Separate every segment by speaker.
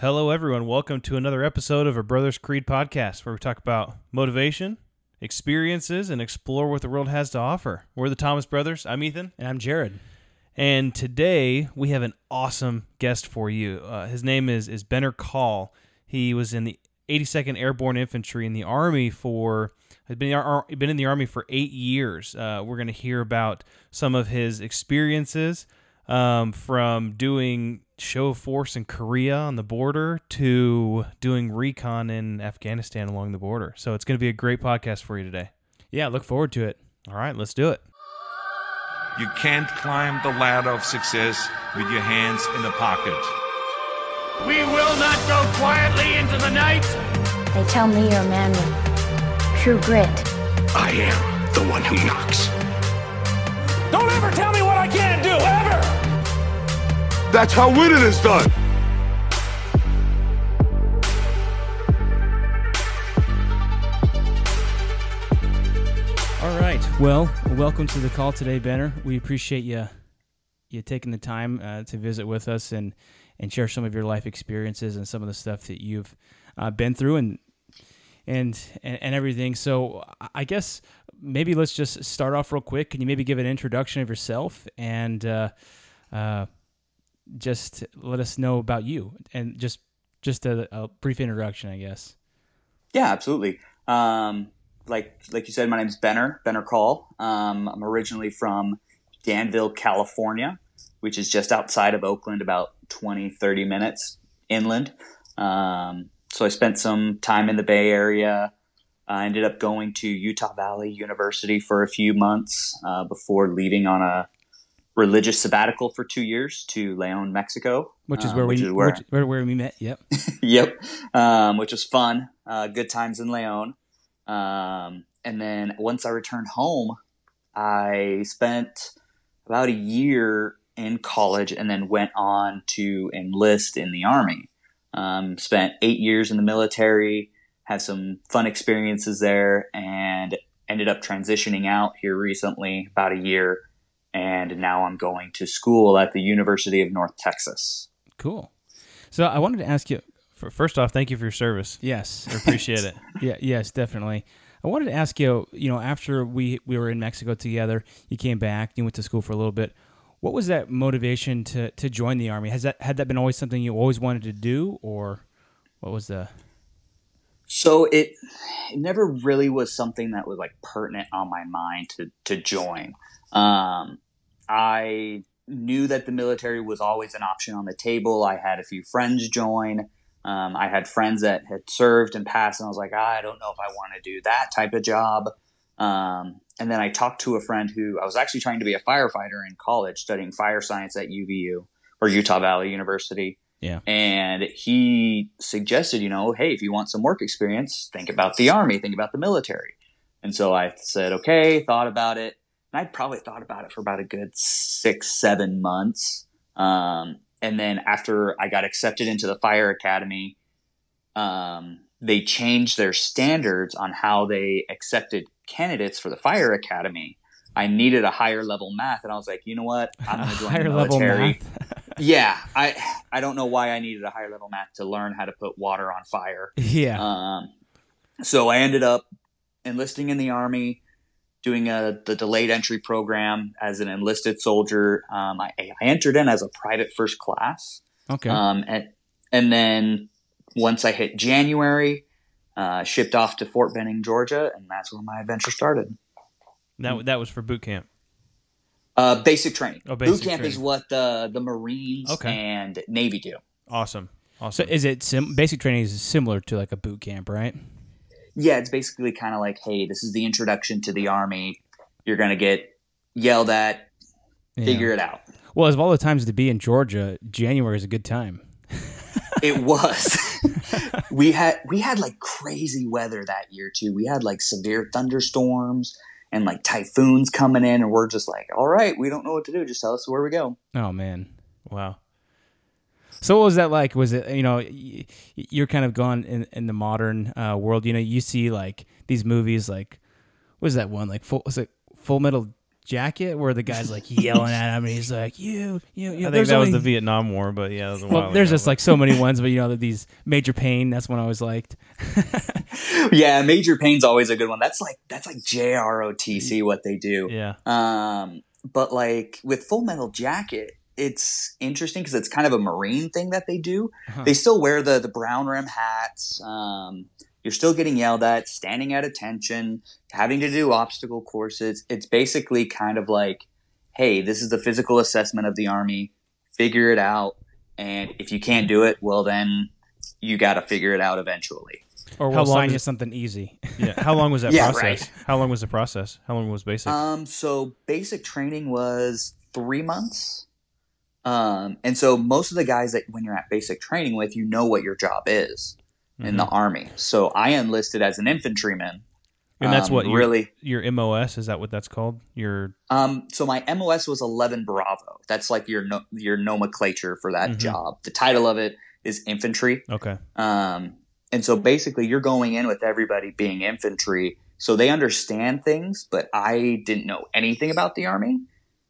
Speaker 1: Hello, everyone. Welcome to another episode of a Brothers Creed podcast where we talk about motivation, experiences, and explore what the world has to offer. We're the Thomas Brothers. I'm Ethan.
Speaker 2: And I'm Jared.
Speaker 1: And today we have an awesome guest for you. Uh, his name is, is Benner Call. He was in the 82nd Airborne Infantry in the Army for has been been in the Army for eight years. Uh, we're going to hear about some of his experiences um, from doing show of force in Korea on the border to doing recon in Afghanistan along the border. So it's going to be a great podcast for you today.
Speaker 2: Yeah, look forward to it.
Speaker 1: All right, let's do it.
Speaker 3: You can't climb the ladder of success with your hands in the pocket.
Speaker 4: We will not go quietly into the night.
Speaker 5: They tell me you're a man with true grit.
Speaker 6: I am the one who knocks.
Speaker 4: Don't ever
Speaker 6: That's how winning is done.
Speaker 2: All right. Well, welcome to the call today, Benner. We appreciate you you taking the time uh, to visit with us and and share some of your life experiences and some of the stuff that you've uh, been through and, and and everything. So I guess maybe let's just start off real quick. Can you maybe give an introduction of yourself and uh, uh, just let us know about you and just just a, a brief introduction, I guess.
Speaker 7: Yeah, absolutely. Um, like like you said, my name is Benner Benner Call. Um, I'm originally from Danville, California, which is just outside of Oakland, about 20, 30 minutes inland. Um, so I spent some time in the Bay Area. I ended up going to Utah Valley University for a few months uh, before leaving on a religious sabbatical for two years to Leon, Mexico,
Speaker 2: which is where um, we is where, which, where, where, we met. Yep,
Speaker 7: yep, um, which was fun. Uh, good times in Leon. Um, and then once I returned home, I spent about a year in college and then went on to enlist in the army. Um, spent eight years in the military, had some fun experiences there, and ended up transitioning out here recently, about a year and now I'm going to school at the University of North Texas.
Speaker 2: Cool. So I wanted to ask you.
Speaker 1: First off, thank you for your service.
Speaker 2: Yes,
Speaker 1: I appreciate it.
Speaker 2: yeah, yes, definitely. I wanted to ask you. You know, after we we were in Mexico together, you came back, you went to school for a little bit. What was that motivation to to join the army? Has that had that been always something you always wanted to do, or what was the?
Speaker 7: So it it never really was something that was like pertinent on my mind to to join. Um, I knew that the military was always an option on the table. I had a few friends join. Um, I had friends that had served and passed, and I was like, I don't know if I want to do that type of job. Um, and then I talked to a friend who I was actually trying to be a firefighter in college, studying fire science at UVU or Utah Valley University.
Speaker 2: Yeah.
Speaker 7: And he suggested, you know, hey, if you want some work experience, think about the army, think about the military. And so I said, okay, thought about it. And I probably thought about it for about a good six, seven months. Um, and then after I got accepted into the fire academy, um, they changed their standards on how they accepted candidates for the fire academy. I needed a higher level math, and I was like, you know what? I'm going to join higher the military. yeah, I I don't know why I needed a higher level math to learn how to put water on fire.
Speaker 2: Yeah.
Speaker 7: Um, so I ended up enlisting in the army doing a, the delayed entry program as an enlisted soldier. Um, I, I, entered in as a private first class.
Speaker 2: Okay.
Speaker 7: Um, and, and then once I hit January, uh, shipped off to Fort Benning, Georgia, and that's where my adventure started.
Speaker 1: That, that was for boot camp.
Speaker 7: Uh, basic training.
Speaker 1: Oh, basic
Speaker 7: boot camp
Speaker 1: training.
Speaker 7: is what the the Marines
Speaker 1: okay.
Speaker 7: and Navy do.
Speaker 1: Awesome. Awesome.
Speaker 2: So is it sim- basic training is similar to like a boot camp, right?
Speaker 7: Yeah, it's basically kind of like, hey, this is the introduction to the army. You're gonna get yelled at. Figure it out.
Speaker 2: Well, as of all the times to be in Georgia, January is a good time.
Speaker 7: it was. we had we had like crazy weather that year too. We had like severe thunderstorms and like typhoons coming in, and we're just like, all right, we don't know what to do. Just tell us where we go.
Speaker 2: Oh man,
Speaker 1: wow.
Speaker 2: So what was that like? Was it you know you're kind of gone in in the modern uh, world? You know you see like these movies like what is that one like full was it Full Metal jacket where the guy's like yelling at him and he's like, "You, you, you."
Speaker 1: I think
Speaker 2: there's
Speaker 1: that was the Vietnam War, but yeah, that was a
Speaker 2: Well, there's
Speaker 1: ago,
Speaker 2: just
Speaker 1: but-
Speaker 2: like so many ones, but you know that these Major Payne. That's one I always liked.
Speaker 7: yeah, Major Payne's always a good one. That's like that's like JROTC what they do.
Speaker 1: yeah.
Speaker 7: Um, but like with Full Metal Jacket, it's interesting because it's kind of a marine thing that they do.
Speaker 2: Uh-huh.
Speaker 7: They still wear the the brown rim hats. Um, you're still getting yelled at, standing at attention, having to do obstacle courses. It's basically kind of like, hey, this is the physical assessment of the army. Figure it out, and if you can't do it, well then you got to figure it out eventually.
Speaker 2: Or
Speaker 1: How
Speaker 2: we'll
Speaker 1: long
Speaker 2: sign
Speaker 1: is
Speaker 2: you something easy.
Speaker 1: Yeah. How long was that
Speaker 7: Yeah,
Speaker 1: process?
Speaker 7: right.
Speaker 1: How long was the process? How long was basic?
Speaker 7: Um, so basic training was three months. Um, and so most of the guys that when you're at basic training with, you know what your job is in the army. So I enlisted as an infantryman.
Speaker 1: and that's
Speaker 7: um,
Speaker 1: what your,
Speaker 7: really.
Speaker 1: your MOS is that what that's called? Your
Speaker 7: Um, so my MOS was 11 Bravo. That's like your no, your nomenclature for that
Speaker 1: Mhm.
Speaker 7: job. The title of it is infantry.
Speaker 1: okay.
Speaker 7: Um, and so basically, you're going in with everybody being infantry, so they understand things. But I didn't know anything about the army,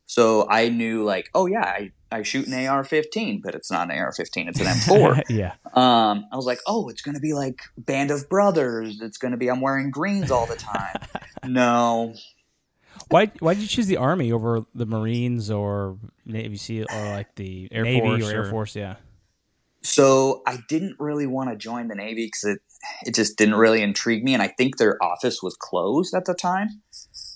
Speaker 7: so I knew like, oh yeah, I, I shoot an AR-15, but it's not an AR-15; it's an M4.
Speaker 2: yeah.
Speaker 7: um, I was like, oh, it's gonna be like Band of Brothers. It's gonna be I'm wearing greens all the time. no,
Speaker 2: Why why did you choose the army over the Marines or Navy SEAL or like the
Speaker 1: Air
Speaker 2: Navy
Speaker 1: Force
Speaker 2: or Air
Speaker 1: or-
Speaker 2: Force? Yeah.
Speaker 7: So I didn't really want to join the Navy because it it just didn't really intrigue me, and I think their office was closed at the time.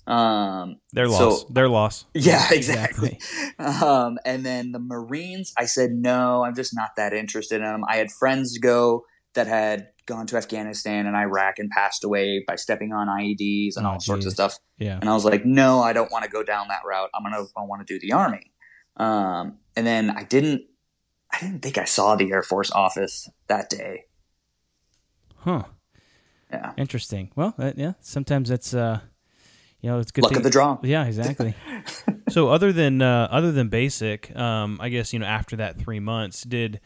Speaker 7: Um,
Speaker 1: Their
Speaker 7: so-
Speaker 1: loss. Their loss.
Speaker 7: yeah, exactly. Um, and then the Marines, I said no, I'm just not that interested in them. I had friends go that had gone to Afghanistan and Iraq and passed away by stepping on IEDs and
Speaker 2: Oh,
Speaker 7: all sorts of stuff.
Speaker 2: Yeah.
Speaker 7: And I was like, no, I don't want to go down that route. I'm gonna I want to do the army. Um, and then I didn't I didn't think I saw the Air Force office that day.
Speaker 2: Huh.
Speaker 7: Yeah.
Speaker 2: Interesting. Well, that, yeah. Sometimes that's uh, you know, it's good.
Speaker 7: Luck
Speaker 2: thing-
Speaker 7: of the draw.
Speaker 2: Yeah. Exactly.
Speaker 1: So other than uh, other than basic, um, I guess you know after that three months, did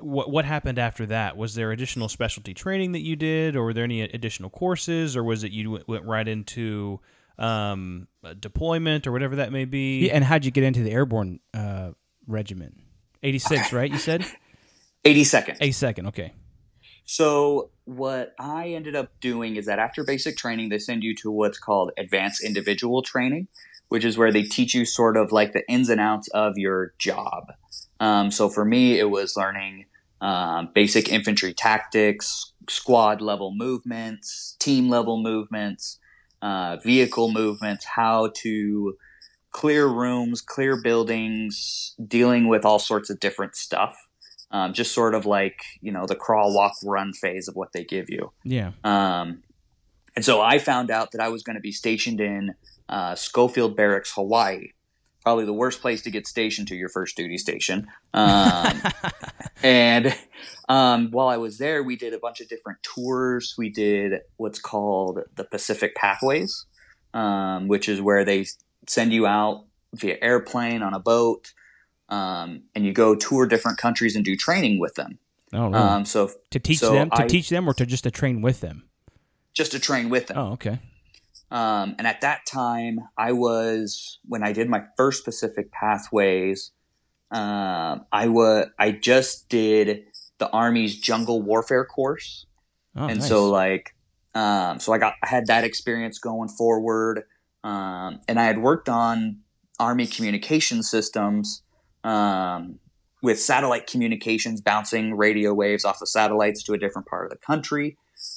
Speaker 1: what what happened after that? Was there additional specialty training that you did, or were there any additional courses, or was it you went- went right into um, a deployment or whatever that may be?
Speaker 2: yeah, and how'd you get into the airborne uh, regiment? Eighty six, right? You said
Speaker 7: 80 seconds.
Speaker 2: eighty second. Okay.
Speaker 7: So what I ended up doing is that after basic training, they send you to what's called advanced individual training, which is where they teach you sort of like the ins and outs of your job. Um, so for me, it was learning um, basic infantry tactics, squad level movements, team level movements, uh, vehicle movements, how to clear rooms, clear buildings, dealing with all sorts of different stuff. Um, just sort of like you know the crawl, walk, run phase of what they give you.
Speaker 2: Yeah.
Speaker 7: Um, and so I found out that I was going to be stationed in uh, Schofield Barracks, Hawaii. Probably the worst place to get stationed to your first duty station. Um, and um, while I was there, we did a bunch of different tours. We did what's called the Pacific Pathways, um, which is where they send you out via airplane on a boat, um, and you go tour different countries and do training with them.
Speaker 2: Oh, really?
Speaker 7: Um, so
Speaker 2: to teach
Speaker 7: so
Speaker 2: them, to
Speaker 7: I-
Speaker 2: teach them, or to just to train with them.
Speaker 7: just to train with them.
Speaker 2: Oh, okay.
Speaker 7: Um, and at that time, I was when I did my first Pacific Pathways. Um, I was I just did the Army's Jungle Warfare course,
Speaker 2: Oh,
Speaker 7: and
Speaker 2: nice.
Speaker 7: so like, um, so I got I had that experience going forward, um, and I had worked on Army communication systems. Um, with satellite communications bouncing radio waves off the satellites to a different part of the country.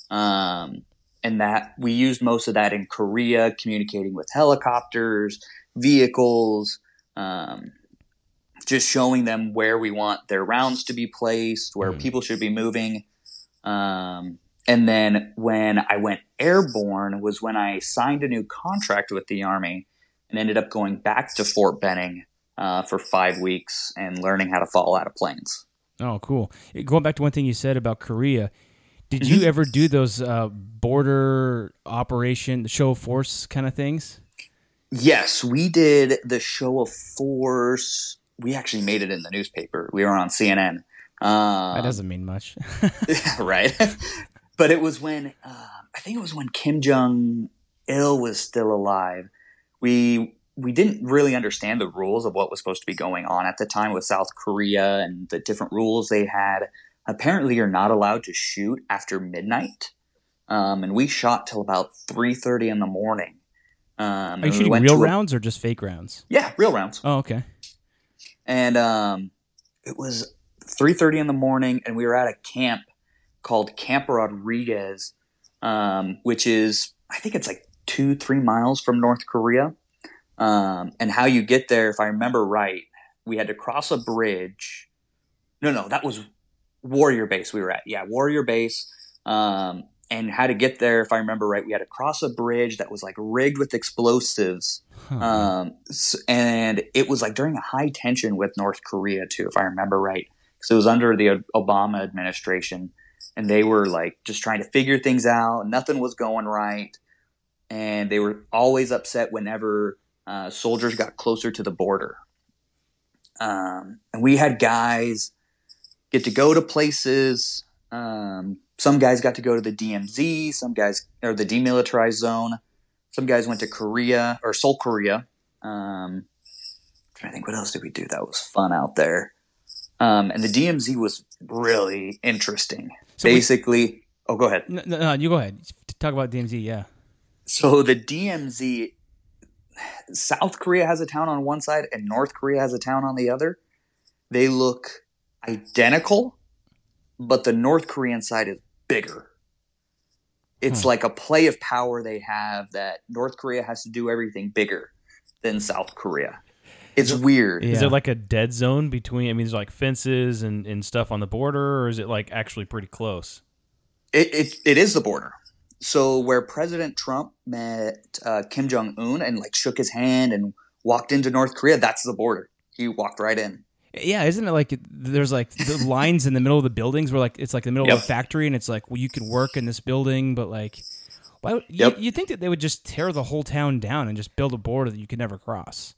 Speaker 7: Um, and that we used most of that in Korea, communicating with helicopters, vehicles, um, just showing them where we want their rounds to be placed, where
Speaker 2: Hmm.
Speaker 7: people should be moving. Um, and then when I went airborne was when I signed a new contract with the Army and ended up going back to Fort Benning uh, for five weeks and learning how to fall out of planes.
Speaker 2: Oh, cool. Going back to one thing you said about Korea, did you
Speaker 7: Mm-hmm.
Speaker 2: ever do those uh, border operation, the show of force kind of things?
Speaker 7: Yes, we did the show of force. We actually made it in the newspaper. We were on CNN. Um,
Speaker 2: That doesn't mean much.
Speaker 7: right? but it was when uh, I think it was when Kim Jong Il was still alive. We we didn't really understand the rules of what was supposed to be going on at the time with South Korea and the different rules they had. Apparently, you're not allowed to shoot after midnight, um, and we shot till about three thirty in the morning. Um,
Speaker 2: Are you shooting
Speaker 7: went
Speaker 2: real
Speaker 7: to a-
Speaker 2: rounds or just fake rounds?
Speaker 7: yeah, real rounds.
Speaker 2: Oh, okay.
Speaker 7: and um, it was 3.30 in the morning and we were at a camp called camp rodriguez um, which is i think it's like two three miles from north korea um, and how you get there if i remember right we had to cross a bridge. No no that was warrior base we were at. Yeah warrior base um, and how to get there if i remember right we had to cross a bridge that was like rigged with explosives. Um, s- and it was like during a high tension with North Korea too, if I remember right, because it was under the Obama administration, and they were like just trying to figure things out. Nothing was going right, and they were always upset whenever uh, soldiers got closer to the border. Um, and we had guys get to go to places. Um, some guys got to go to the DMZ. Some guys or the demilitarized zone some guys went to Korea or Seoul, Korea. Um, trying to think what else did we do that was fun out there. Um, and the DMZ was really interesting.
Speaker 2: So we-
Speaker 7: Basically, oh, go ahead.
Speaker 2: No, no, no, you go ahead. Talk about DMZ. Yeah.
Speaker 7: So the DMZ, South Korea has a town on one side and North Korea has a town on the other. They look identical, but the North Korean side is bigger. It's
Speaker 2: Hmm.
Speaker 7: like a play of power they have that North Korea has to do everything bigger than South Korea. It's weird.
Speaker 2: Yeah.
Speaker 1: Is there like a dead zone between? I mean, there's like fences and, and stuff on the border, or is it like actually pretty close?
Speaker 7: It, it, it is the border. So where President Trump met uh, Kim Jong Un and like shook his hand and walked into North Korea, that's the border. He walked right in.
Speaker 2: Yeah, isn't it like there's like the lines in the middle of the buildings where like it's like the middle of a factory and it's like well you can work in this building but like why would,
Speaker 7: Yep.
Speaker 2: you, you think that they would just tear the whole town down and just build a border that you could never cross?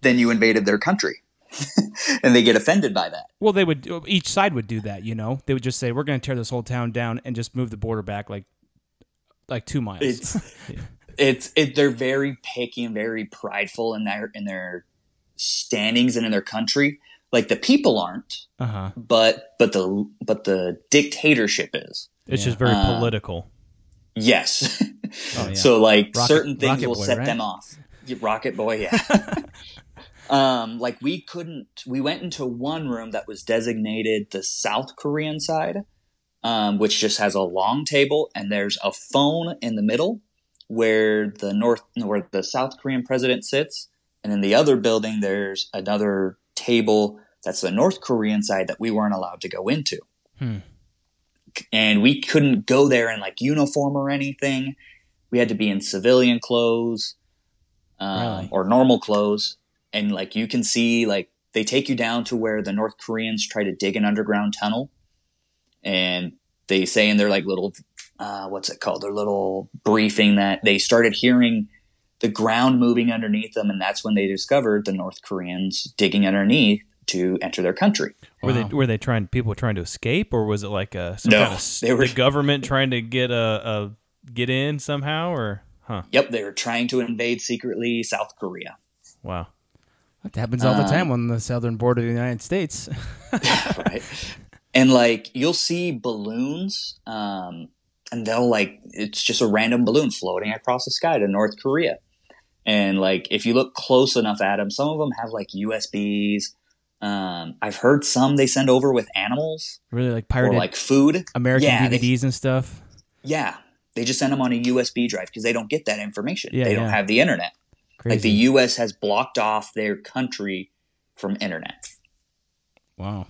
Speaker 7: Then you invaded their country, and they get offended by that.
Speaker 2: Well, they would each side would do that, you know. They would just say we're going to tear this whole town down and just move the border back like like 2 miles.
Speaker 7: It's it's it. They're very picky and very prideful in their in their standings and in their country. Like the people aren't,
Speaker 2: uh-huh.
Speaker 7: but but the but the dictatorship is.
Speaker 1: It's
Speaker 2: Yeah.
Speaker 1: just very
Speaker 7: Uh,
Speaker 1: political.
Speaker 7: Yes.
Speaker 2: Oh, yeah.
Speaker 7: So like
Speaker 2: Rocket-
Speaker 7: certain things
Speaker 2: Rocket
Speaker 7: will
Speaker 2: Boy,
Speaker 7: set
Speaker 2: right?
Speaker 7: them off. Rocket Boy, yeah. um, like we couldn't. We went into one room that was designated the South Korean side, um, which just has a long table and there's a phone in the middle where the North, where the South Korean president sits, and in the other building there's another table that's the North Korean side that we weren't allowed to go into.
Speaker 2: Hmm.
Speaker 7: And we couldn't go there in like uniform or anything. We had to be in civilian clothes um,
Speaker 2: Really?
Speaker 7: or normal clothes. And like you can see, like they take you down to where the North Koreans try to dig an underground tunnel. And they say in their like little, uh, what's it called? Their little briefing that they started hearing the ground moving underneath them. And that's when they discovered the North Koreans digging underneath to enter their country.
Speaker 1: Were they were they trying people trying to escape, or was it like a some
Speaker 7: No,
Speaker 1: kind of
Speaker 7: they were-
Speaker 1: the government trying to get a, a get in somehow, or huh?
Speaker 7: Yep, they were trying to invade secretly South Korea.
Speaker 1: Wow.
Speaker 2: That happens all the
Speaker 7: Um,
Speaker 2: time on the southern border of the United States.
Speaker 7: right? And like you'll see balloons, um, and they'll like it's just a random balloon floating across the sky to North Korea. And like if you look close enough at them, some of them have like USBs. Um, I've heard some they send over with animals
Speaker 2: really like
Speaker 7: or
Speaker 2: pirated
Speaker 7: like food.
Speaker 2: American
Speaker 7: yeah, they-
Speaker 2: DVDs and stuff.
Speaker 7: yeah, they just send them on a USB drive because they don't get that information.
Speaker 2: Yeah,
Speaker 7: they don't have the internet.
Speaker 2: Crazy.
Speaker 7: Like the U.S. has blocked off their country from internet.
Speaker 2: wow.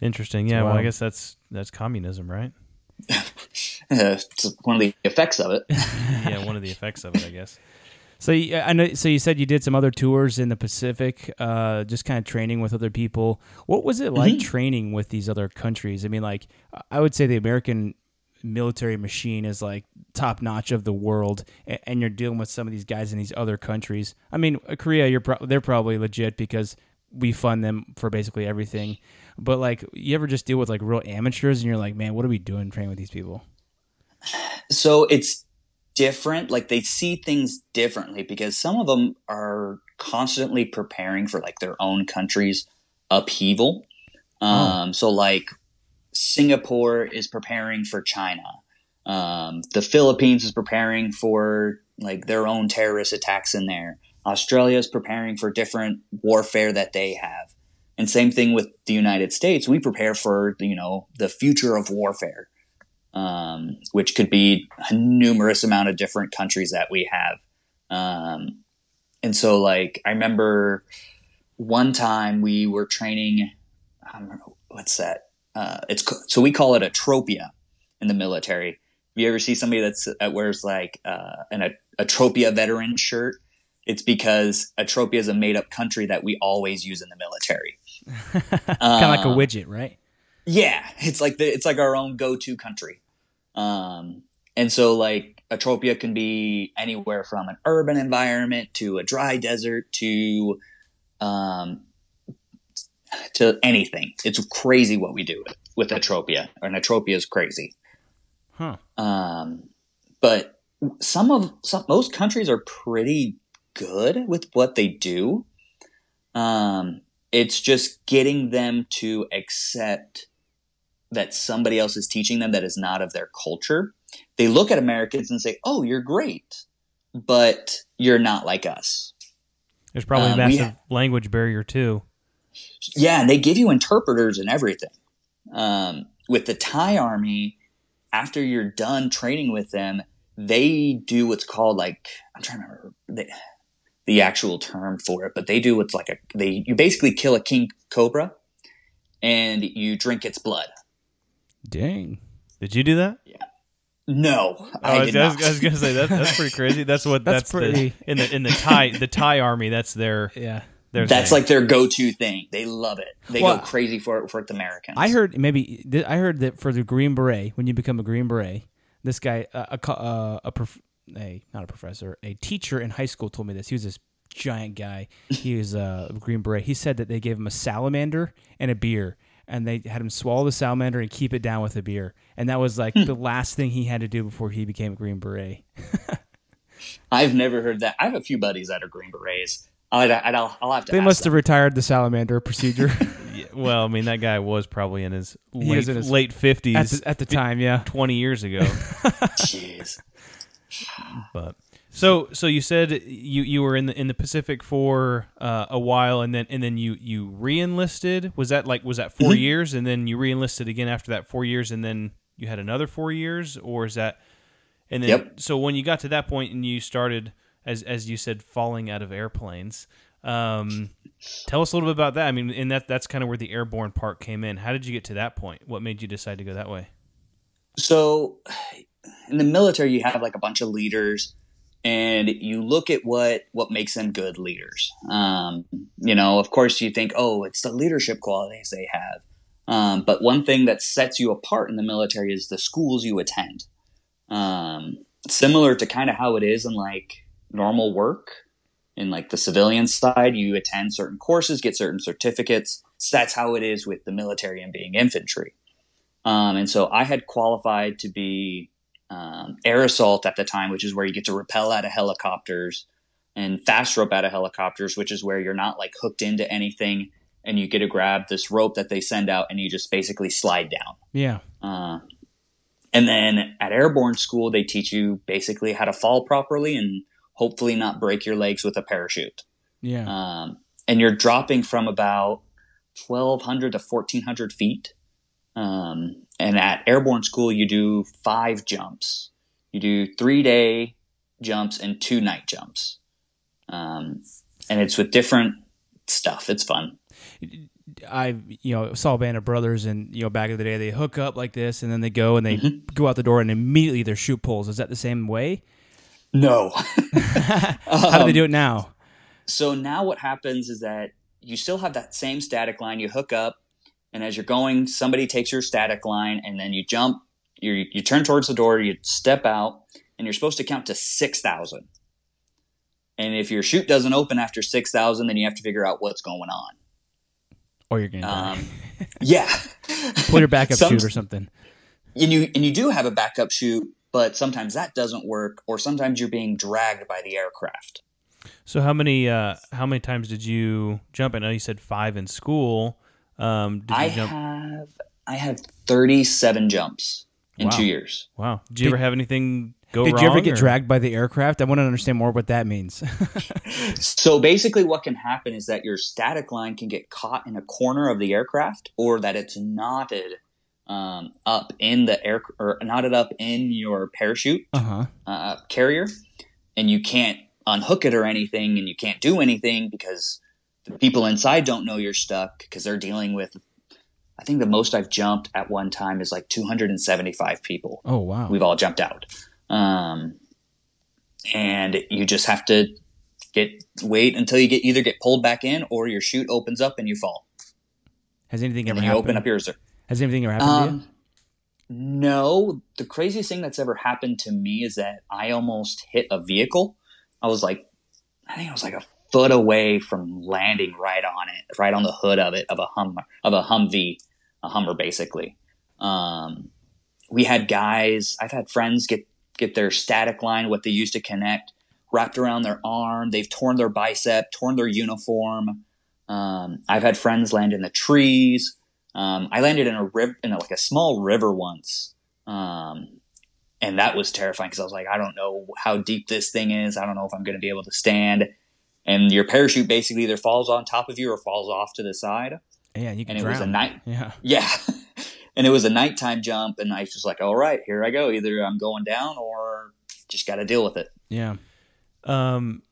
Speaker 1: Interesting. Yeah. Well, I guess that's that's communism, right?
Speaker 7: it's one of the effects of it.
Speaker 1: yeah, one of the effects of it, I guess.
Speaker 2: So you- I know. So you said you did some other tours in the Pacific, uh, just kind of training with other people. What was it like training with these other countries? I mean, like I would say the American military machine is like top notch of the world, and you're dealing with some of these guys in these other countries. I mean, uh, Korea, you're pro- they're probably legit because we fund them for basically everything. But like, you ever just deal with like real amateurs, and you're like, man, what are we doing training with these people?
Speaker 7: so it's different. Like they see things differently because some of them are constantly preparing for like their own country's upheaval. Um, So like Singapore is preparing for China. Um, the Philippines is preparing for like their own terrorist attacks in there. Australia is preparing for different warfare that they have. And same thing with the United States. We prepare for you know the future of warfare, um, which could be a numerous amount of different countries that we have. Um, and so, like, I remember one time we were training. I don't remember what's that. Uh, it's so we call it Atropia in the military. You ever see somebody that's that wears like uh, an a, Atropia veteran shirt? It's because Atropia is a made up country that we always use in the military.
Speaker 2: Kind of like a
Speaker 7: Um,
Speaker 2: widget, right?
Speaker 7: yeah, it's like the it's like our own go to country. Um, and so like Atropia can be anywhere from an urban environment to a dry desert to um, to anything. It's crazy what we do with Atropia, and Atropia is crazy.
Speaker 2: Huh.
Speaker 7: Um, but some of some most countries are pretty good with what they do. Um, it's just getting them to accept that somebody else is teaching them that is not of their culture. They look at Americans and say, "Oh, you're great, but you're not like us."
Speaker 1: There's probably a
Speaker 7: Um, we-
Speaker 1: massive language barrier too.
Speaker 7: Yeah, and they give you interpreters and everything. Um, with the Thai army, after you're done training with them, they do what's called like I'm trying to remember the, the actual term for it, but they do what's like a they you basically kill a king cobra and you drink its blood.
Speaker 2: Dang.
Speaker 1: Did you do that? Yeah.
Speaker 7: No,
Speaker 1: Oh,
Speaker 7: I,
Speaker 1: was,
Speaker 7: did
Speaker 1: I was-
Speaker 7: not.
Speaker 1: I was gonna say that, that's pretty crazy. That's what
Speaker 2: That's
Speaker 1: that's,
Speaker 2: pretty-
Speaker 1: the in the in the Thai the Thai army. That's their
Speaker 2: Yeah.
Speaker 1: their
Speaker 7: That's
Speaker 1: thing.
Speaker 7: like their go-to thing. They love it. They
Speaker 2: Well,
Speaker 7: go crazy for it for the Americans.
Speaker 2: I heard maybe I heard that for the Green Beret, when you become a Green Beret, this guy, uh, a uh, a prof- a not a professor, a teacher in high school told me this. He was this giant guy. He was uh, a Green Beret. He said that they gave him a salamander and a beer, and they had him swallow the salamander and keep it down with a beer, and that was like the last thing he had to do before he became a Green Beret.
Speaker 7: I've never heard that. I have a few buddies that are Green Berets. I'd, I'd, I'll, I'll have to.
Speaker 2: They
Speaker 7: ask
Speaker 2: must
Speaker 7: them.
Speaker 2: have retired the salamander procedure
Speaker 1: Yeah, well, I mean that guy was probably in his late,
Speaker 2: was in his-
Speaker 1: late
Speaker 2: at
Speaker 1: fifties
Speaker 2: the, at the time. Yeah.
Speaker 1: twenty years ago.
Speaker 7: Jeez.
Speaker 1: But so so you said you you were in the in the Pacific for uh, a while, and then and then you you reenlisted. Was that like was that 4
Speaker 7: Mm-hmm.
Speaker 1: years, and then you reenlisted again after that four years, and then you had another four years, or is that? And then
Speaker 7: Yep.
Speaker 1: so when you got to that point and you started as as you said falling out of airplanes. Um, tell us a little bit about that. I mean, and that that's kind of where the airborne part came in. How did you get to that point? What made you decide to go that way?
Speaker 7: So, in the military, you have like a bunch of leaders, and you look at what what makes them good leaders. Um, you know, of course, you think, oh, it's the leadership qualities they have. Um, but one thing that sets you apart in the military is the schools you attend. Um, similar to kind of how it is in like normal work, in like the civilian side, you attend certain courses, get certain certificates. So that's how it is with the military and being infantry. Um, and so I had qualified to be um, air assault at the time, which is where you get to rappel out of helicopters, and fast rope out of helicopters, which is where you're not like hooked into anything and you get to grab this rope that they send out and you just basically slide down.
Speaker 2: Yeah.
Speaker 7: Uh, and then at airborne school, they teach you basically how to fall properly and hopefully not break your legs with a parachute.
Speaker 2: Yeah.
Speaker 7: Um, and you're dropping from about 1,200 to 1,400 feet. Um, and at airborne school, you do five jumps. You do three day jumps and two night jumps. Um, and it's with different stuff. It's fun.
Speaker 2: I you know saw a band of brothers and you know back in the day they hook up like this and then they go and they
Speaker 7: Mm-hmm.
Speaker 2: go out the door and immediately their chute pulls. Is that the same way?
Speaker 7: No.
Speaker 2: How do they do it now?
Speaker 7: So now what happens is that you still have that same static line. You hook up, and as you're going, somebody takes your static line, and then you jump. You you turn towards the door. You step out, and you're supposed to count to six thousand. And if your chute doesn't open after six thousand, then you have to figure out what's going on.
Speaker 2: Or you're gonna.
Speaker 7: Um, yeah,
Speaker 2: pull your backup
Speaker 7: some-
Speaker 2: chute or something.
Speaker 7: and you and you do have a backup chute but sometimes that doesn't work, or sometimes you're being dragged by the aircraft.
Speaker 1: So how many uh, how many times did you jump? I know you said five in school. Um, did you
Speaker 7: I
Speaker 1: jump?
Speaker 7: have I have 37 jumps in
Speaker 1: Wow.
Speaker 7: two years.
Speaker 1: wow. Did you ever have anything go wrong?
Speaker 2: Did
Speaker 1: wrong?
Speaker 2: you ever get
Speaker 1: or-
Speaker 2: dragged by the aircraft? I want to understand more what that means.
Speaker 7: So basically, what can happen is that your static line can get caught in a corner of the aircraft, or that it's knotted um, up in the air or knotted up in your parachute
Speaker 2: uh huh.
Speaker 7: uh, carrier, and you can't unhook it or anything, and you can't do anything because the people inside don't know you're stuck because they're dealing with. I think the most I've jumped at one time is like 275 people.
Speaker 2: Oh wow.
Speaker 7: We've all jumped out, um, and you just have to get wait until you get either get pulled back in or your chute opens up and you fall,
Speaker 2: Has anything
Speaker 7: and
Speaker 2: ever
Speaker 7: you
Speaker 2: happened?
Speaker 7: open up yours.
Speaker 2: Has anything ever happened to you?
Speaker 7: Um, no, the craziest thing that's ever happened to me is that I almost hit a vehicle. I was like, I think I was like a foot away from landing right on it, right on the hood of it, of a hum, of a Humvee, a Hummer, basically. Um, we had guys. I've had friends get get their static line, what they use to connect, wrapped around their arm. They've torn their bicep, torn their uniform. Um, I've had friends land in the trees. Um, I landed in a river, in a, like a small river once, um, and that was terrifying because I was like, I don't know how deep this thing is. I don't know if I'm going to be able to stand. And your parachute basically either falls on top of you or falls off to the side.
Speaker 2: Yeah, you can
Speaker 7: and it was a night-
Speaker 2: Yeah.
Speaker 7: Yeah. and it was a nighttime jump, and I was just like, all right, here I go. Either I'm going down or just got to deal with it.
Speaker 2: Yeah.
Speaker 1: Um,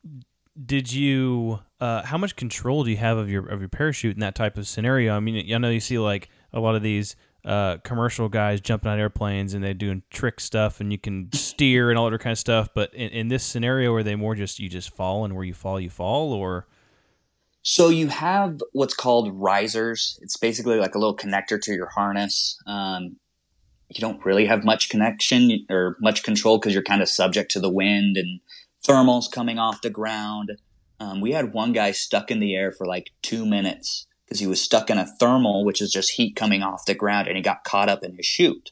Speaker 1: did you? Uh, how much control do you have of your of your parachute in that type of scenario? I mean, I know you see like a lot of these uh, commercial guys jumping on airplanes and they're doing trick stuff, and you can steer and all that kind of stuff. But in, in this scenario, are they more just you just fall, and where you fall, you fall, or
Speaker 7: So you have what's called risers. It's basically like a little connector to your harness. Um, you don't really have much connection or much control because you're kind of subject to the wind and thermals coming off the ground. Um, we had one guy stuck in the air for like two minutes because he was stuck in a thermal, which is just heat coming off the ground, and he got caught up in his chute.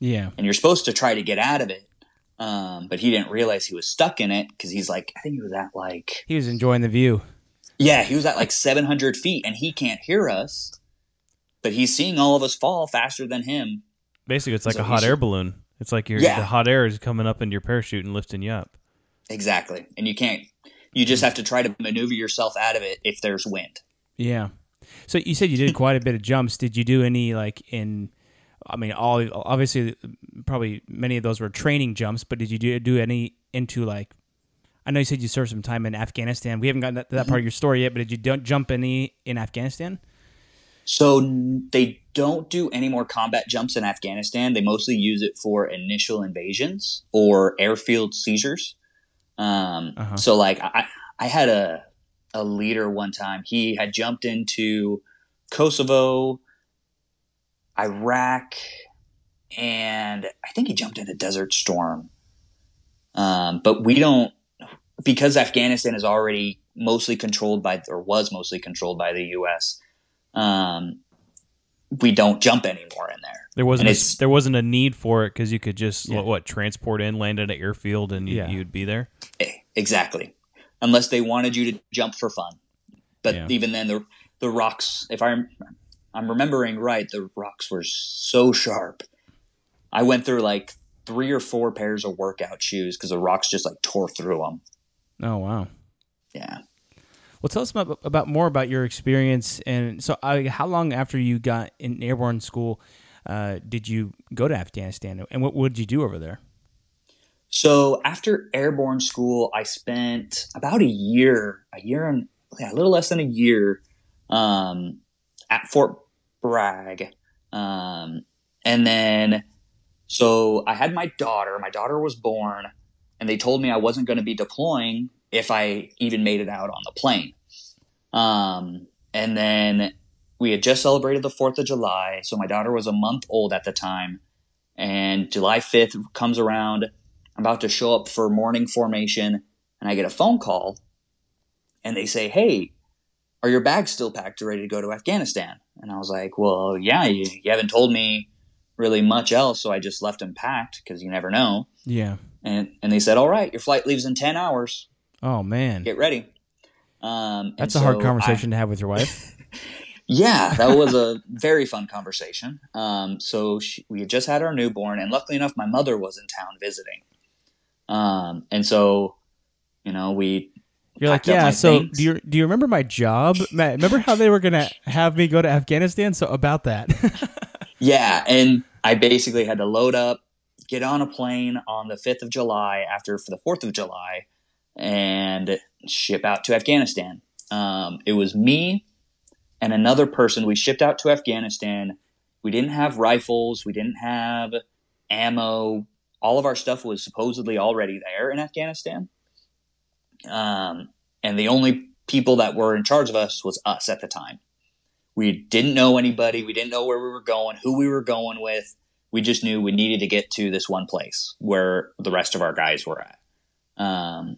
Speaker 2: Yeah.
Speaker 7: And you're supposed to try to get out of it, um, but he didn't realize he was stuck in it because he's like, I think he was at like
Speaker 2: He was enjoying the view.
Speaker 7: yeah, he was at like 700 feet and he can't hear us, but he's seeing all of us fall faster than him.
Speaker 1: basically it's like
Speaker 7: So
Speaker 1: a hot
Speaker 7: should-
Speaker 1: air balloon. It's like your
Speaker 7: Yeah.
Speaker 1: the hot air is coming up in your parachute and lifting you up.
Speaker 7: Exactly. And you can't, you just have to try to maneuver yourself out of it if there's wind.
Speaker 2: Yeah. So you said you did quite a bit of jumps. Did you do any like in? I mean, all obviously, probably many of those were training jumps. But did you do do any into like? I know you said you served some time in Afghanistan. We haven't gotten that, that part of your story yet. But did you don't jump any in Afghanistan?
Speaker 7: So they don't do any more combat jumps in Afghanistan. They mostly use it for initial invasions or airfield seizures. Um,
Speaker 2: Uh-huh.
Speaker 7: So like I, I had a a leader one time. He had jumped into Kosovo, Iraq, and I think he jumped into Desert Storm. Um, but we don't because Afghanistan is already mostly controlled by or was mostly controlled by the U.S um, we don't jump anymore in there.
Speaker 1: There wasn't a, there wasn't a need for it because you could just
Speaker 2: Yeah.
Speaker 1: what, what transport in, land at an airfield, and you,
Speaker 2: Yeah.
Speaker 1: you'd be there.
Speaker 7: Exactly. Unless they wanted you to jump for fun. But
Speaker 2: Yeah.
Speaker 7: even then, the the rocks, if I'm I'm remembering right, the rocks were so sharp. I went through like three or four pairs of workout shoes because the rocks just like tore through them.
Speaker 2: Oh wow.
Speaker 7: Yeah.
Speaker 2: Well, tell us about, about more about your experience. And so, uh, how long after you got in airborne school uh, did you go to Afghanistan? And what, what did you do over there?
Speaker 7: So after airborne school, I spent about a year, a year and yeah, a little less than a year, um, at Fort Bragg. Um, and then, so I had my daughter, my daughter was born and they told me I wasn't going to be deploying if I even made it out on the plane. Um, and then we had just celebrated the 4th of July. So my daughter was a month old at the time. And July 5th comes around. I'm about to show up for morning formation. And I get a phone call. And they say, Hey, are your bags still packed ready to go to Afghanistan? And I was like, Well, yeah, you, you haven't told me really much else, so I just left them packed because you never know.
Speaker 2: Yeah.
Speaker 7: And and they said, "All right, your flight leaves in ten hours.
Speaker 2: Oh man,
Speaker 7: Get ready." Um,
Speaker 2: that's a hard conversation
Speaker 7: I-
Speaker 2: to have with your wife.
Speaker 7: yeah, that was a very fun conversation. Um, so she, we had just had our newborn, and luckily enough, my mother was in town visiting. Um, and so, you know, we
Speaker 2: You're like, yeah. So
Speaker 7: things.
Speaker 2: do you do you remember my job, Matt? Remember how they were gonna have me go to Afghanistan? So about that.
Speaker 7: Yeah, and I basically had to load up, get on a plane on the 5th of July after for the 4th of July, and ship out to Afghanistan. Um, it was me and another person. We shipped out to Afghanistan. We didn't have rifles, we didn't have ammo. All of our stuff was supposedly already there in Afghanistan. Um, and the only people that were in charge of us was us at the time. We didn't know anybody. We didn't know where we were going, who we were going with. We just knew we needed to get to this one place where the rest of our guys were at, um,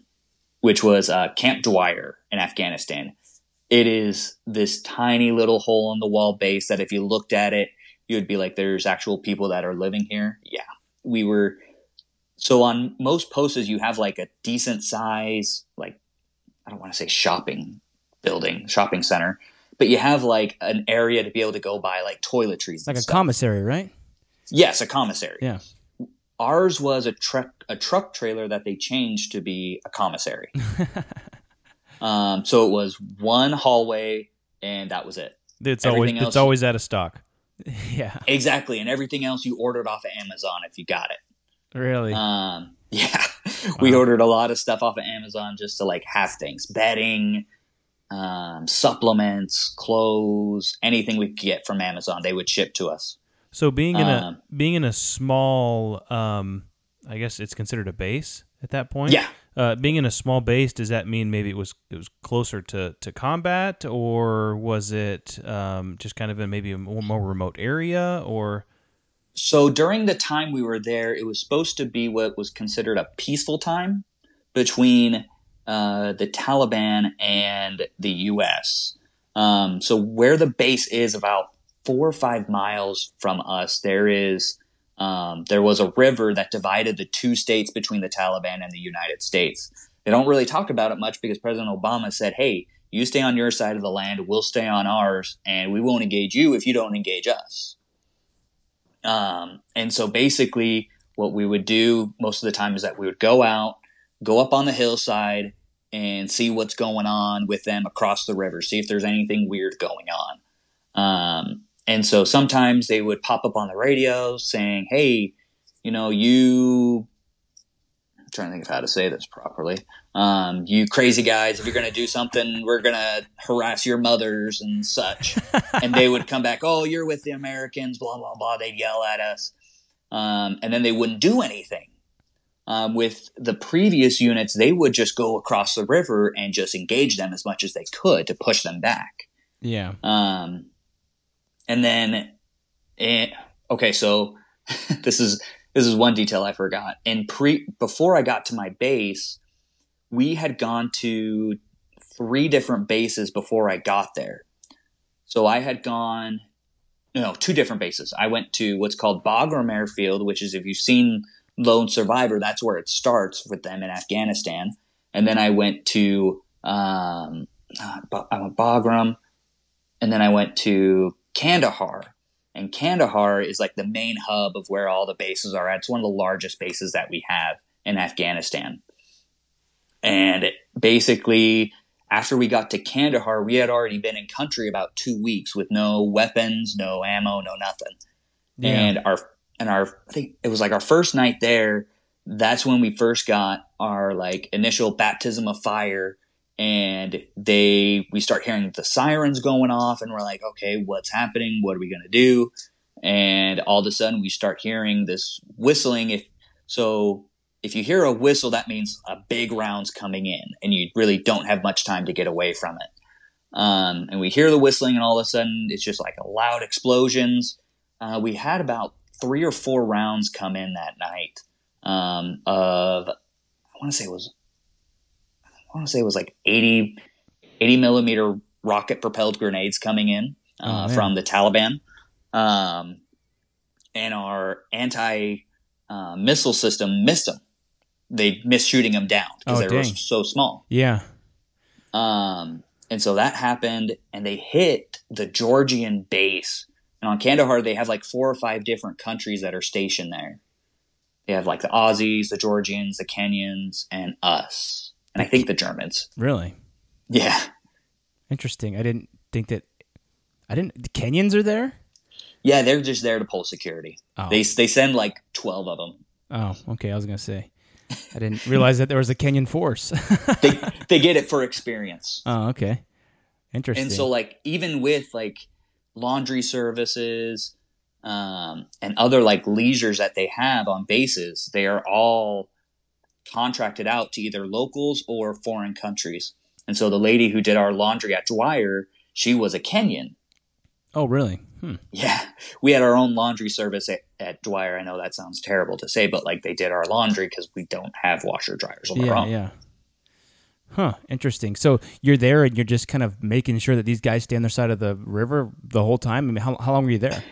Speaker 7: which was uh, Camp Dwyer in Afghanistan. It is this tiny little hole in the wall base that if you looked at it, you would be like, there's actual people that are living here. Yeah. We were. So on most posts, you have like a decent size, like, I don't want to say shopping building, shopping center, but you have like an area to be able to go buy like toiletries.
Speaker 2: like a
Speaker 7: stuff.
Speaker 2: commissary, right?
Speaker 7: Yes, a commissary.
Speaker 2: Yeah.
Speaker 7: Ours was a truck a truck trailer that they changed to be a commissary. um, so it was one hallway, and that was it.
Speaker 1: It's always
Speaker 7: else-
Speaker 1: it's always out of stock.
Speaker 2: yeah.
Speaker 7: Exactly, and everything else you ordered off of Amazon if you got it.
Speaker 2: Really.
Speaker 7: Um, yeah, we ordered a lot of stuff off of Amazon just to like have things, bedding, um, supplements, clothes, anything we could get from Amazon, they would ship to us.
Speaker 1: So being in
Speaker 7: Um,
Speaker 1: a being in a small, um, I guess it's considered a base at that point.
Speaker 7: Yeah.
Speaker 1: Uh, being in a small base, does that mean maybe it was it was closer to, to combat, or was it um, just kind of in maybe a more, more remote area, or
Speaker 7: So during the time we were there, it was supposed to be what was considered a peaceful time between uh, the Taliban and the U.S. Um, so where the base is, about four or five miles from us, there is um, there was a river that divided the two states between the Taliban and the United States. They don't really talk about it much because President Obama said, "Hey, you stay on your side of the land, we'll stay on ours, and we won't engage you if you don't engage us." Um, and so basically, what we would do most of the time is that we would go out, go up on the hillside, and see what's going on with them across the river, see if there's anything weird going on. Um, and so sometimes they would pop up on the radio saying, "Hey, you know, you." Trying to think of how to say this properly. Um, you crazy guys, if you're going to do something, we're going to harass your mothers and such. and they would come back, oh, you're with the Americans, blah, blah, blah. They'd yell at us. Um, and then they wouldn't do anything. Um, with the previous units, they would just go across the river and just engage them as much as they could to push them back.
Speaker 2: yeah.
Speaker 7: Um, and then, eh, okay, so this is this is one detail I forgot. And pre before I got to my base, we had gone to three different bases before I got there. So I had gone, no, two different bases. I went to what's called Bagram Airfield, which is if you've seen Lone Survivor, that's where it starts with them in Afghanistan. And then I went to um, uh, I went Bagram, and then I went to Kandahar. And Kandahar is like the main hub of where all the bases are at. It's one of the largest bases that we have in Afghanistan. And basically, after we got to Kandahar, we had already been in country about two weeks with no weapons, no ammo, no nothing.
Speaker 2: Yeah.
Speaker 7: And our and our I think it was like our first night there. That's when we first got our like initial baptism of fire, and they we start hearing the sirens going off, and we're like, okay, what's happening? What are we gonna do? And all of a sudden, we start hearing this whistling. If so, if you hear a whistle, that means a big round's coming in, and you really don't have much time to get away from it. Um, and we hear the whistling, and all of a sudden, it's just like loud explosions. Uh, we had about three or four rounds come in that night um, of I want to say it was I want to say it was like 80, 80 millimeter rocket propelled grenades coming in
Speaker 2: Oh,
Speaker 7: uh,
Speaker 2: man.
Speaker 7: from the Taliban. Um, and our anti uh, missile system missed them. They missed shooting them down because
Speaker 2: Oh,
Speaker 7: they were so small.
Speaker 2: Yeah.
Speaker 7: Um, and so that happened, and they hit the Georgian base. And on Kandahar, they have like four or five different countries that are stationed there. They have like the Aussies, the Georgians, the Kenyans, and us, and I think the Germans.
Speaker 2: Really
Speaker 7: Yeah,
Speaker 2: interesting. I didn't think that. I didn't. The Kenyans are there.
Speaker 7: yeah, they're just there to pull security.
Speaker 2: Oh.
Speaker 7: They they send like twelve of them.
Speaker 2: Oh, okay. I was gonna say. I didn't realize that there was a Kenyan force.
Speaker 7: They they get it for experience.
Speaker 2: oh, okay. Interesting.
Speaker 7: And so like even with like laundry services um, and other like leisures that they have on bases, they are all contracted out to either locals or foreign countries. And so the lady who did our laundry at Dwyer, she was a Kenyan.
Speaker 2: oh, really? Hmm.
Speaker 7: Yeah, we had our own laundry service at, at Dwyer. I know that sounds terrible to say, but like they did our laundry because we don't have washer dryers on our
Speaker 2: Yeah,
Speaker 7: own.
Speaker 2: yeah. Huh. Interesting. So you're there and you're just kind of making sure that these guys stay on their side of the river the whole time. I mean, how how long were you there?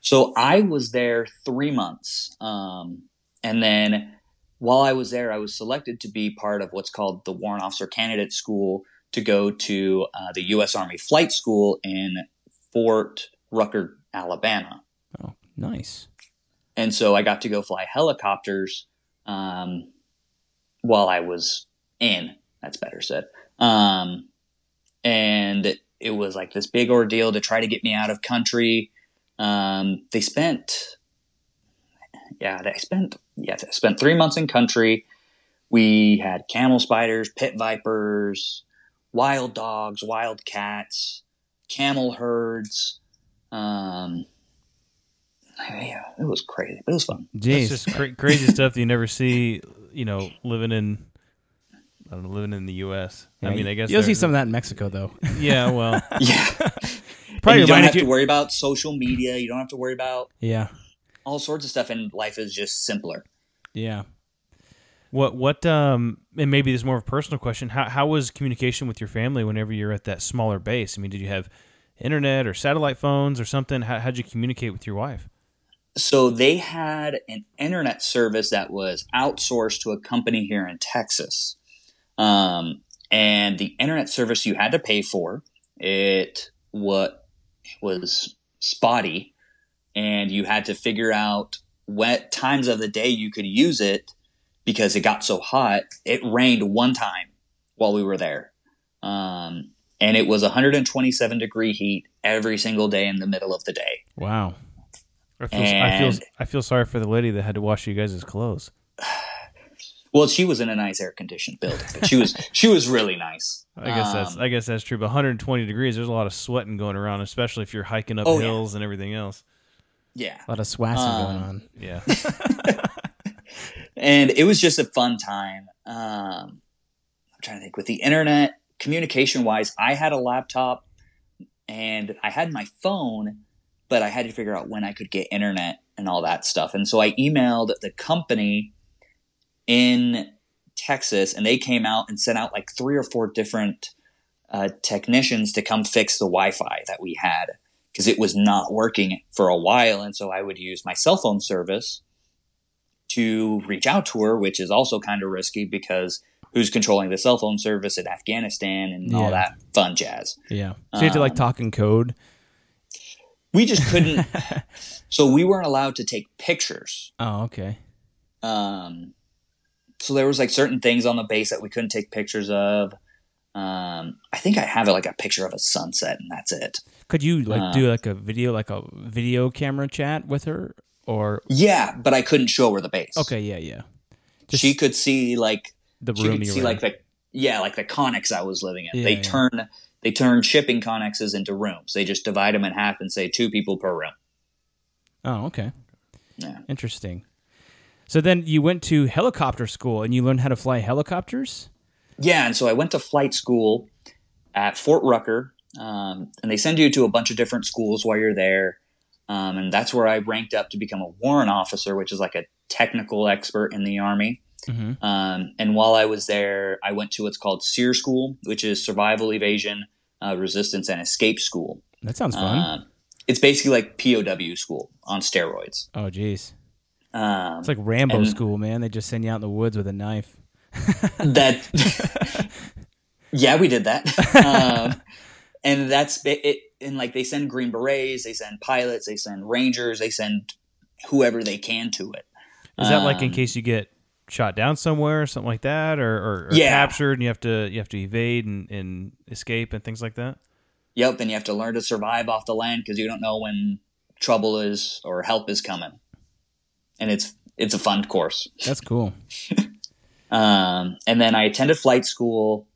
Speaker 7: So I was there three months. Um, and then while I was there, I was selected to be part of what's called the Warrant Officer Candidate School to go to uh, the U.S. Army Flight School in Fort Rucker, Alabama.
Speaker 2: Oh, nice.
Speaker 7: And so I got to go fly helicopters um, while I was in. That's better said. Um, and it was like this big ordeal to try to get me out of country. Um, they spent, yeah, they spent, yeah, they spent three months in country. We had camel spiders, pit vipers, wild dogs, wild cats, camel herds. Um, yeah, it was crazy, but it was fun.
Speaker 1: It's
Speaker 2: Jeez.
Speaker 1: just cra- crazy stuff that you never see. You know, living in. I don't know, living in the U.S. I mean, I guess
Speaker 2: you'll see some of that in Mexico, though.
Speaker 1: Yeah, well,
Speaker 7: Yeah.
Speaker 2: Probably
Speaker 7: and you don't have
Speaker 2: you-
Speaker 7: to worry about social media. You don't have to worry about
Speaker 2: yeah,
Speaker 7: all sorts of stuff, and life is just simpler.
Speaker 2: yeah.
Speaker 1: what what um, and maybe this is more of a personal question. How how was communication with your family whenever you're at that smaller base? I mean, did you have internet or satellite phones or something? How how'd you communicate with your wife?
Speaker 7: So they had an internet service that was outsourced to a company here in Texas. Um, and the internet service you had to pay for it what was spotty and you had to figure out what times of the day you could use it because it got so hot it rained one time while we were there um, and it was 127 degree heat every single day in the middle of the day
Speaker 2: Wow.
Speaker 1: I feel, I feel
Speaker 7: And-
Speaker 1: I feel sorry for the lady that had to wash you guys' clothes.
Speaker 7: Well, she was in a nice air conditioned building, but she was she was really nice.
Speaker 1: I guess that's
Speaker 7: Um,
Speaker 1: I guess that's true. But 120 degrees, there's a lot of sweating going around, especially if you're hiking up
Speaker 7: Oh, yeah.
Speaker 1: hills and everything else.
Speaker 7: Yeah,
Speaker 2: A lot of swassing
Speaker 7: Um,
Speaker 2: going on.
Speaker 1: Yeah,
Speaker 7: and it was just a fun time. Um, I'm trying to think with the internet communication wise. I had a laptop and I had my phone, but I had to figure out when I could get internet and all that stuff. And so I emailed the company in Texas, and they came out and sent out like three or four different uh, technicians to come fix the Wi-Fi that we had because it was not working for a while. And so I would use my cell phone service to reach out to her, which is also kind of risky because who's controlling the cell phone service in Afghanistan and
Speaker 2: Yeah.
Speaker 7: all that fun jazz.
Speaker 2: Yeah. So you had to like
Speaker 7: Um,
Speaker 2: talk in code.
Speaker 7: We just couldn't. so we weren't allowed to take pictures.
Speaker 2: Oh, okay.
Speaker 7: Um, so there was like certain things on the base that we couldn't take pictures of. Um, I think I have like a picture of a sunset, and that's it.
Speaker 2: Could you like
Speaker 7: Uh,
Speaker 2: do like a video, like a video camera chat with her, or
Speaker 7: Yeah, but I couldn't show her the base.
Speaker 2: okay, yeah, yeah, Just
Speaker 7: she could see like
Speaker 2: the room.
Speaker 7: she could
Speaker 2: you
Speaker 7: see
Speaker 2: were
Speaker 7: like
Speaker 2: in.
Speaker 7: the yeah like the connex I was living in.
Speaker 2: Yeah,
Speaker 7: they
Speaker 2: yeah.
Speaker 7: turn they turn shipping connexes into rooms. They just divide them in half and say two people per room.
Speaker 2: Oh, okay,
Speaker 7: Yeah.
Speaker 2: interesting. So then you went to helicopter school and you learned how to fly helicopters.
Speaker 7: Yeah, and so I went to flight school at Fort Rucker, um, and they send you to a bunch of different schools while you're there. Um, and that's where I ranked up to become a warrant officer, which is like a technical expert in the Army.
Speaker 2: Mm-hmm.
Speaker 7: Um, and while I was there, I went to what's called SERE School, which is Survival, Evasion, uh, Resistance, and Escape School.
Speaker 2: That sounds fun.
Speaker 7: Uh, it's basically like POW school on steroids.
Speaker 2: Oh, jeez.
Speaker 7: Um,
Speaker 2: It's like Rambo
Speaker 7: And-
Speaker 2: school, man. They just send you out in the woods with a knife.
Speaker 7: That yeah we did that um, and that's ba- it and like they send green berets they send pilots they send rangers they send whoever they can to it
Speaker 1: Is that like in
Speaker 7: Um,
Speaker 1: case you get shot down somewhere or something like that, or, or, or
Speaker 7: Yeah.
Speaker 1: captured and you have to you have to evade and, and escape and things like that?
Speaker 7: yep and you have to learn to survive off the land because you don't know when trouble is or help is coming and it's it's a fun course
Speaker 2: That's cool.
Speaker 7: Um, and then I attended flight school,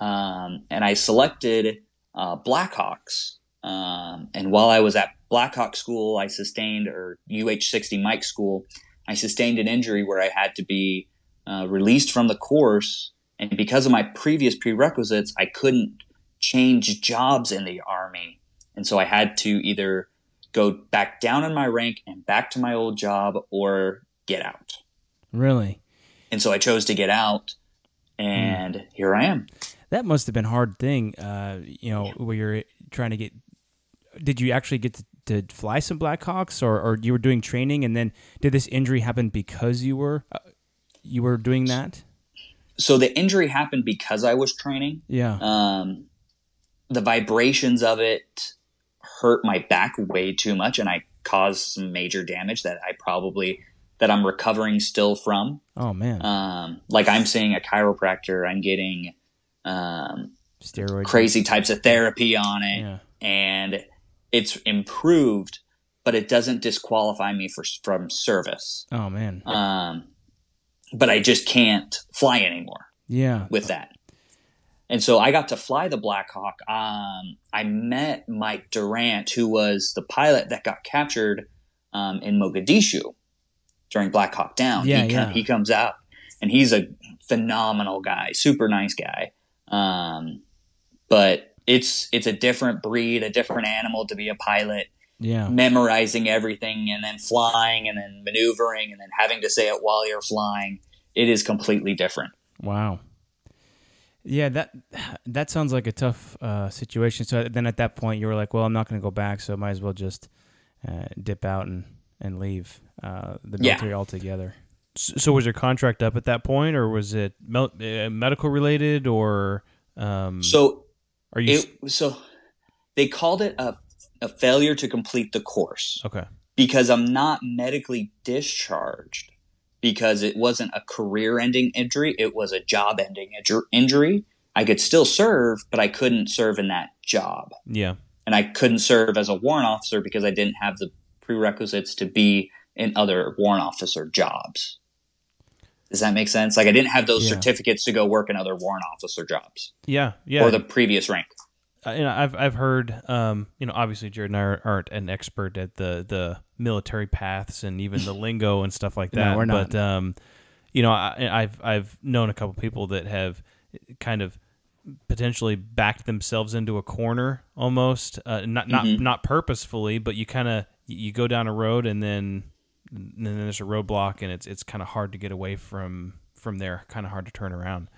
Speaker 7: um, and I selected uh, Blackhawks. Um, and while I was at Blackhawk school, I sustained, or UH 60 Mike school, I sustained an injury where I had to be uh, released from the course. And because of my previous prerequisites, I couldn't change jobs in the Army. And so I had to either go back down in my rank and back to my old job or get out.
Speaker 2: Really?
Speaker 7: And so I chose to get out, and here I am.
Speaker 2: That must have been a hard thing, uh, you know, where you're trying to get. Did you actually get to, to fly some Blackhawks, or, or you were doing training, and then did this injury happen because you were uh, you were doing that?
Speaker 7: So the injury happened because I was training.
Speaker 2: Yeah.
Speaker 7: Um, the vibrations of it hurt my back way too much, and I caused some major damage that I probably that I'm recovering still from.
Speaker 2: oh man,
Speaker 7: Um, like I'm seeing a chiropractor, I'm getting um,
Speaker 2: steroid.
Speaker 7: crazy types of therapy on it,
Speaker 2: Yeah.
Speaker 7: and it's improved, but it doesn't disqualify me for from service.
Speaker 2: Oh man.
Speaker 7: Um, but I just can't fly anymore
Speaker 2: Yeah.
Speaker 7: with that. And so I got to fly the Blackhawk. Um, I met Mike Durant, who was the pilot that got captured um, in Mogadishu during Black Hawk Down.
Speaker 2: Yeah,
Speaker 7: he,
Speaker 2: yeah.
Speaker 7: he comes out, and he's a phenomenal guy, super nice guy. Um, but it's it's a different breed, a different animal to be a pilot
Speaker 2: Yeah.
Speaker 7: memorizing everything and then flying and then maneuvering and then having to say it while you're flying. It is completely different.
Speaker 2: Wow. Yeah, that that sounds like a tough uh, situation. So then at that point, you were like, "Well, I'm not going to go back, so I might as well just uh, dip out and and leave uh, the
Speaker 7: Yeah.
Speaker 2: military altogether."
Speaker 1: So was your contract up at that point, or was it mel- uh, medical related, or um,
Speaker 7: So
Speaker 1: are you
Speaker 7: it so they called it a a failure to complete the course
Speaker 1: okay?
Speaker 7: because I'm not medically discharged because it wasn't a career-ending injury, it was a job-ending inju- injury. I could still serve, but I couldn't serve in that job.
Speaker 1: Yeah,
Speaker 7: and I couldn't serve as a warrant officer because I didn't have the prerequisites to be in other warrant officer jobs. Does that make sense? Like I didn't have those
Speaker 2: Yeah.
Speaker 7: certificates to go work in other warrant officer jobs
Speaker 1: yeah, yeah.
Speaker 7: or the previous rank.
Speaker 1: Uh, you know, I've I've heard, um, you know, obviously Jared and I are- aren't an expert at the the military paths and even the lingo and stuff like
Speaker 2: No,
Speaker 1: that.
Speaker 2: we're not.
Speaker 1: But um, you know, I, I've I've known a couple people that have kind of potentially backed themselves into a corner almost, uh, not not
Speaker 7: Mm-hmm.
Speaker 1: not purposefully, but you kind of you go down a road and then and then there's a roadblock and it's it's kind of hard to get away from from there, kind of hard to turn around.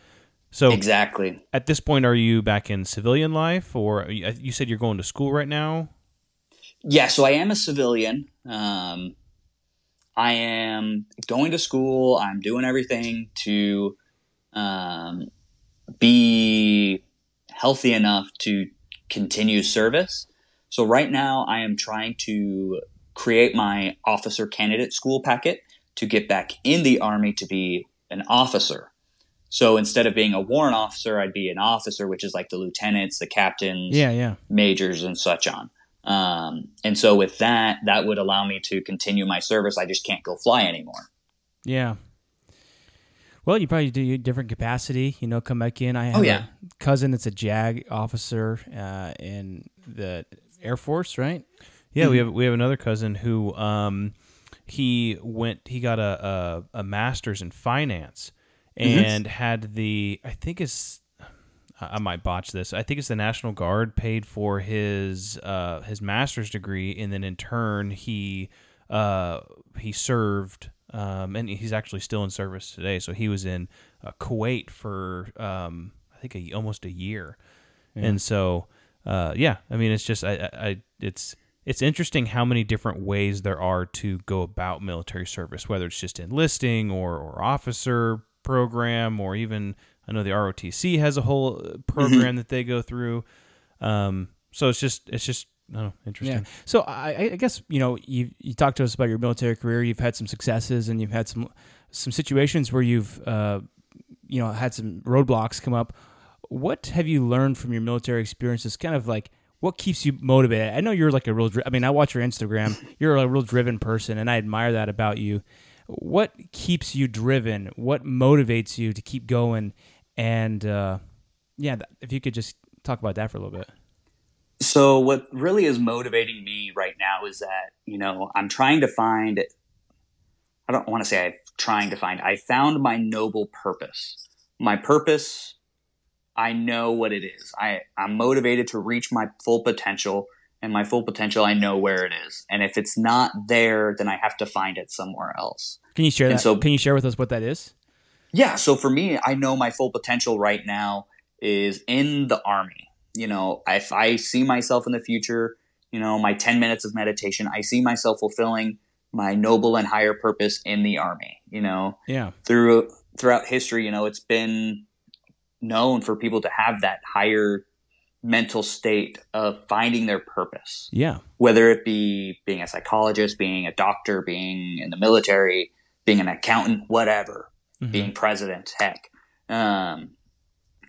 Speaker 1: So
Speaker 7: Exactly.
Speaker 1: at this point, are you back in civilian life, or you you said you're going to school right now?
Speaker 7: Yeah, so I am a civilian. Um, I am going to school. I'm doing everything to um, be healthy enough to continue service. So right now, I am trying to create my officer candidate school packet to get back in the army to be an officer. So instead of being a warrant officer, I'd be an officer, which is like the lieutenants, the captains,
Speaker 2: Yeah, yeah.
Speaker 7: majors and such on. Um, and so with that, that would allow me to continue my service. I just can't go fly anymore.
Speaker 2: Yeah. Well, you probably do a different capacity, you know, come back in. I have
Speaker 7: Oh, yeah.
Speaker 2: a cousin that's a JAG officer uh, in the Air Force, right?
Speaker 1: Yeah, we have we have another cousin who um he went he got a a, a master's in finance and had the I think it's I might botch this. I think it's the National Guard paid for his uh, his master's degree, and then in turn he uh, he served, um, and he's actually still in service today. So he was in uh, Kuwait for um, I think a, almost a year, and so uh, yeah, I mean it's just I, I, it's it's interesting how many different ways there are to go about military service, whether it's just enlisting or or officer program, or even I know the ROTC has a whole uh, program that they go through. Um, so it's just it's just I interesting.
Speaker 2: Yeah. So I, I guess you know you you talked to us about your military career. You've had some successes, and you've had some some situations where you've uh, you know had some roadblocks come up. What have you learned from your military experiences? Kind of like what keeps you motivated? I know you're like a real. I mean, I watch your Instagram. You're a real driven person, and I admire that about you. What keeps you driven? What motivates you to keep going? And uh, yeah, if you could just talk about that for a little bit.
Speaker 7: So what really is motivating me right now is that, you know, I'm trying to find I don't want to say I'm trying to find. I found my noble purpose. My purpose I know what it is. I I'm motivated to reach my full potential and my full potential I know where it is. And if it's not there, then I have to find it somewhere else.
Speaker 2: Can you share
Speaker 7: And
Speaker 2: that?
Speaker 7: so-
Speaker 2: Can you share with us what that is?
Speaker 7: Yeah, so for me, I know my full potential right now is in the army. You know, if I see myself in the future, you know, my 10 minutes of meditation, I see myself fulfilling my noble and higher purpose in the army, you know.
Speaker 2: Yeah.
Speaker 7: Through throughout history, you know, it's been known for people to have that higher mental state of finding their purpose
Speaker 2: Yeah.
Speaker 7: whether it be being a psychologist, being a doctor, being in the military, being an accountant, whatever,
Speaker 2: Mhm.
Speaker 7: being president, heck. Um,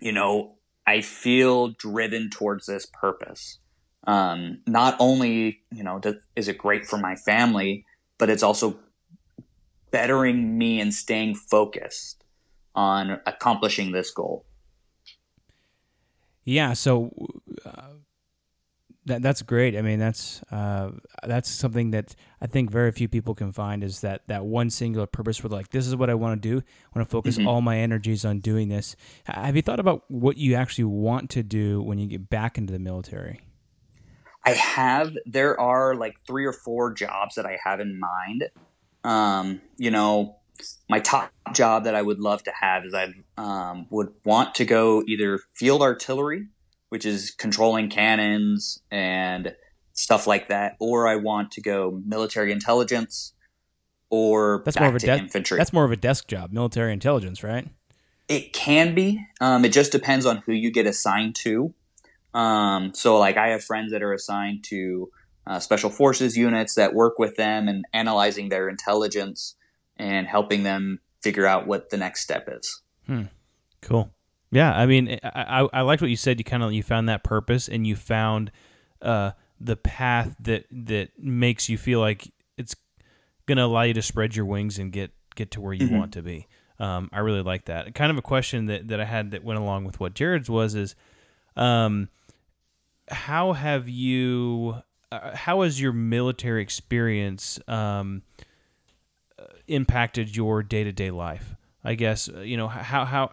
Speaker 7: you know, I feel driven towards this purpose. Um, not only, you know, does, is it great for my family, but it's also bettering me and staying focused on accomplishing this goal.
Speaker 2: Yeah, so uh, that that's great. I mean, that's uh, that's something that I think very few people can find is that that one singular purpose where like this is what I want to do. I want to focus all my energies on doing this. Have you thought about what you actually want to do when you get back into the military?
Speaker 7: I have there are like three or four jobs that I have in mind. Um, you know, my top job that I would love to have is I um, would want to go either field artillery, which is controlling cannons and stuff like that, or I want to go military intelligence, or
Speaker 2: That's more of a de-
Speaker 7: infantry.
Speaker 2: That's more of a desk job, military intelligence, right?
Speaker 7: It can be. Um, it just depends on who you get assigned to. Um, so, like, I have friends that are assigned to uh, special forces units that work with them and analyzing their intelligence and helping them figure out what the next step is.
Speaker 1: Cool. Yeah, I mean, I, I, I liked what you said. You kind of you found that purpose, and you found uh, the path that that makes you feel like it's going to allow you to spread your wings and get get to where you want to be. Um, I really like that. Kind of a question that, that I had that went along with what Jared's was is, um, how have you, uh, how has your military experience um, impacted your day to day life? I guess uh, you know how how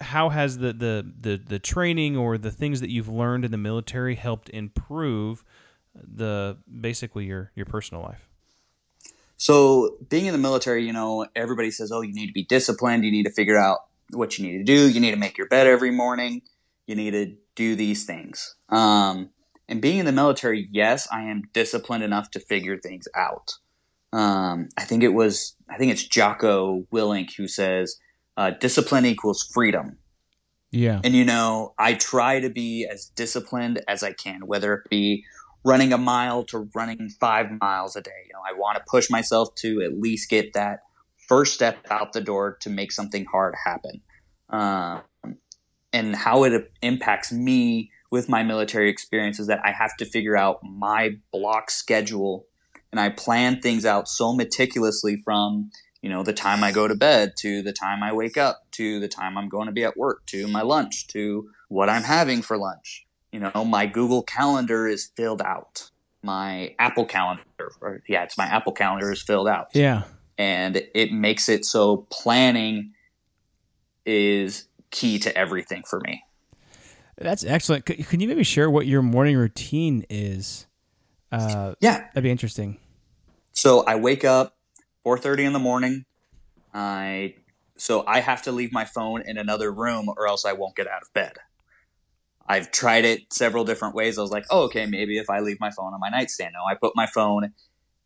Speaker 1: how- has the, the the the training or the things that you've learned in the military helped improve the basically your your personal life?
Speaker 7: So, being in the military, you know, everybody says, oh, you need to be disciplined. You need to figure out what you need to do. You need to make your bed every morning. You need to do these things. Um, and being in the military, yes, I am disciplined enough to figure things out. Um, I think it was, I think it's Jocko Willink who says, uh, discipline equals freedom.
Speaker 2: Yeah.
Speaker 7: And you know, I try to be as disciplined as I can, whether it be running a mile to running five miles a day. You know, I want to push myself to at least get that first step out the door to make something hard happen. Um, and how it impacts me with my military experience is that I have to figure out my block schedule and I plan things out so meticulously from you know the time I go to bed to the time I wake up to the time I'm going to be at work to my lunch to what I'm having for lunch. You know, my Google Calendar is filled out. My Apple Calendar, or yeah, it's my Apple Calendar is filled out
Speaker 2: Yeah.
Speaker 7: and it makes it so planning is key to everything for me.
Speaker 2: That's excellent. Can you maybe share what your morning routine is? Uh,
Speaker 7: Yeah.
Speaker 2: that'd be interesting.
Speaker 7: So I wake up 4:30 in the morning. I so I have to leave my phone in another room or else I won't get out of bed. I've tried it several different ways. I was like, oh, okay, maybe if I leave my phone on my nightstand. No, I put my phone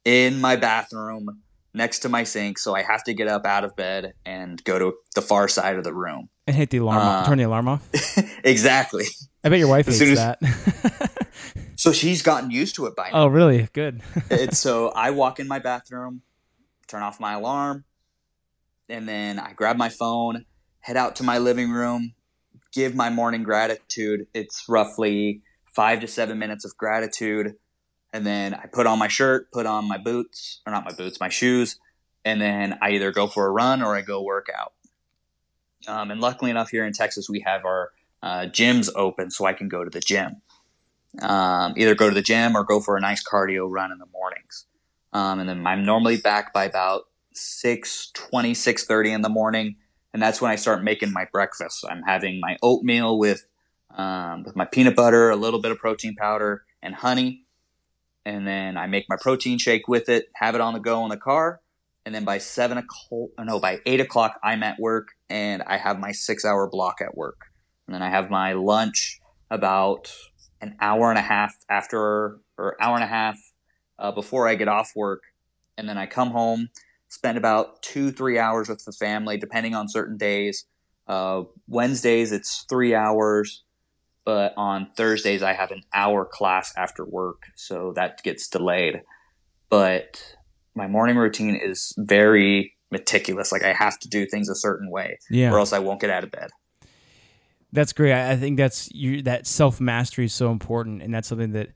Speaker 7: in my bathroom next to my sink, so I have to get up out of bed and go to the far side of the room.
Speaker 2: And hit the alarm. off.
Speaker 7: Uh,
Speaker 2: Turn the alarm off.
Speaker 7: exactly.
Speaker 2: I bet your wife
Speaker 7: as
Speaker 2: hates
Speaker 7: as-
Speaker 2: that.
Speaker 7: So she's gotten used to it by now.
Speaker 2: oh, really? Good.
Speaker 7: it's so I walk in my bathroom, turn off my alarm, and then I grab my phone, head out to my living room, give my morning gratitude. It's roughly five to seven minutes of gratitude. And then I put on my shirt, put on my boots, or not my boots, my shoes, and then I either go for a run or I go work out. Um, and luckily enough, here in Texas, we have our uh, gyms open so I can go to the gym um, either go to the gym or go for a nice cardio run in the mornings. Um, and then I'm normally back by about 6.20, 6.30 in the morning. And that's when I start making my breakfast. I'm having my oatmeal with, um, with my peanut butter, a little bit of protein powder, and honey. And then I make my protein shake with it, have it on the go in the car. And then by seven o'clock, no, by eight o'clock, I'm at work and I have my six hour block at work. And then I have my lunch about an hour and a half after or hour and a half uh, before I get off work, and then I come home, spend about two three hours with the family, depending on certain days. Uh, Wednesdays it's three hours, but on Thursdays I have an hour class after work, so that gets delayed. But my morning routine is very meticulous. Like I have to do things a certain way,
Speaker 2: Yeah.
Speaker 7: or else I won't get out of bed.
Speaker 2: That's great. I I think that's you. That self mastery is so important, and that's something that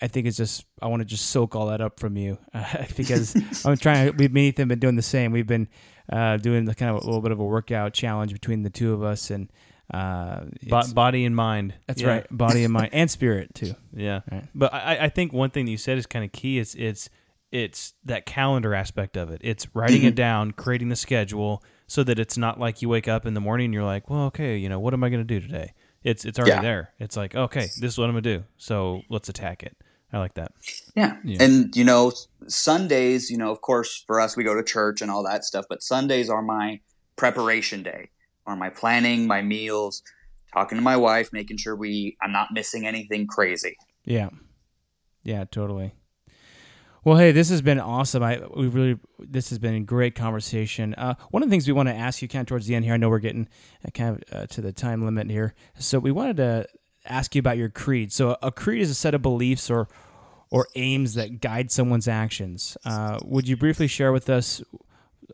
Speaker 2: I think is just. I want to just soak all that up from you uh, because I'm trying. We've me and Ethan been doing the same. We've been uh, doing the kind of a little bit of a workout challenge between the two of us, and uh,
Speaker 1: Bo- body and mind.
Speaker 2: that's
Speaker 1: Yeah.
Speaker 2: right, body and mind and spirit too.
Speaker 1: Yeah,
Speaker 2: Right.
Speaker 1: but I, I think one thing that you said is kind of key. It's it's it's that calendar aspect of it. It's writing it mm-hmm. down, creating the schedule, so that it's not like you wake up in the morning and you're like, well, okay, you know, what am I going to do today? It's it's already
Speaker 7: Yeah.
Speaker 1: there. It's like, okay, this is what I'm gonna do. So let's attack it. I like that.
Speaker 7: Yeah. And, you know, Sundays, you know, of course, for us, we go to church and all that stuff, but Sundays are my preparation day, are my planning, my meals, talking to my wife, making sure we, I'm not missing anything crazy.
Speaker 2: Yeah, yeah, totally. Well, hey, this has been awesome. I we really this has been a great conversation. Uh, one of the things we want to ask you, kind of towards the end here, I know we're getting uh, kind of uh, to the time limit here, so we wanted to ask you about your creed. So, a creed is a set of beliefs or or aims that guide someone's actions. Uh, would you briefly share with us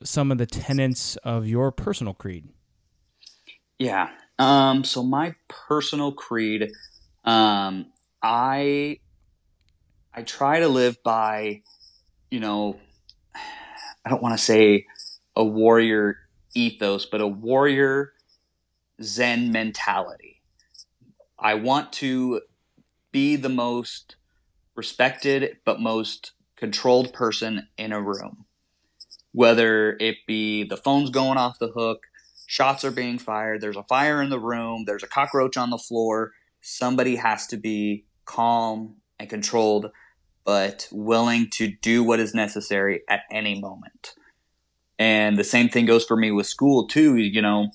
Speaker 2: some of the tenets of your personal creed?
Speaker 7: Yeah. Um, so my personal creed, um, I I try to live by, you know, I don't want to say a warrior ethos, but a warrior Zen mentality. I want to be the most respected but most controlled person in a room. Whether it be the phone's going off the hook, shots are being fired, there's a fire in the room, there's a cockroach on the floor, somebody has to be calm and controlled, but willing to do what is necessary at any moment. And the same thing goes for me with school, too. You know,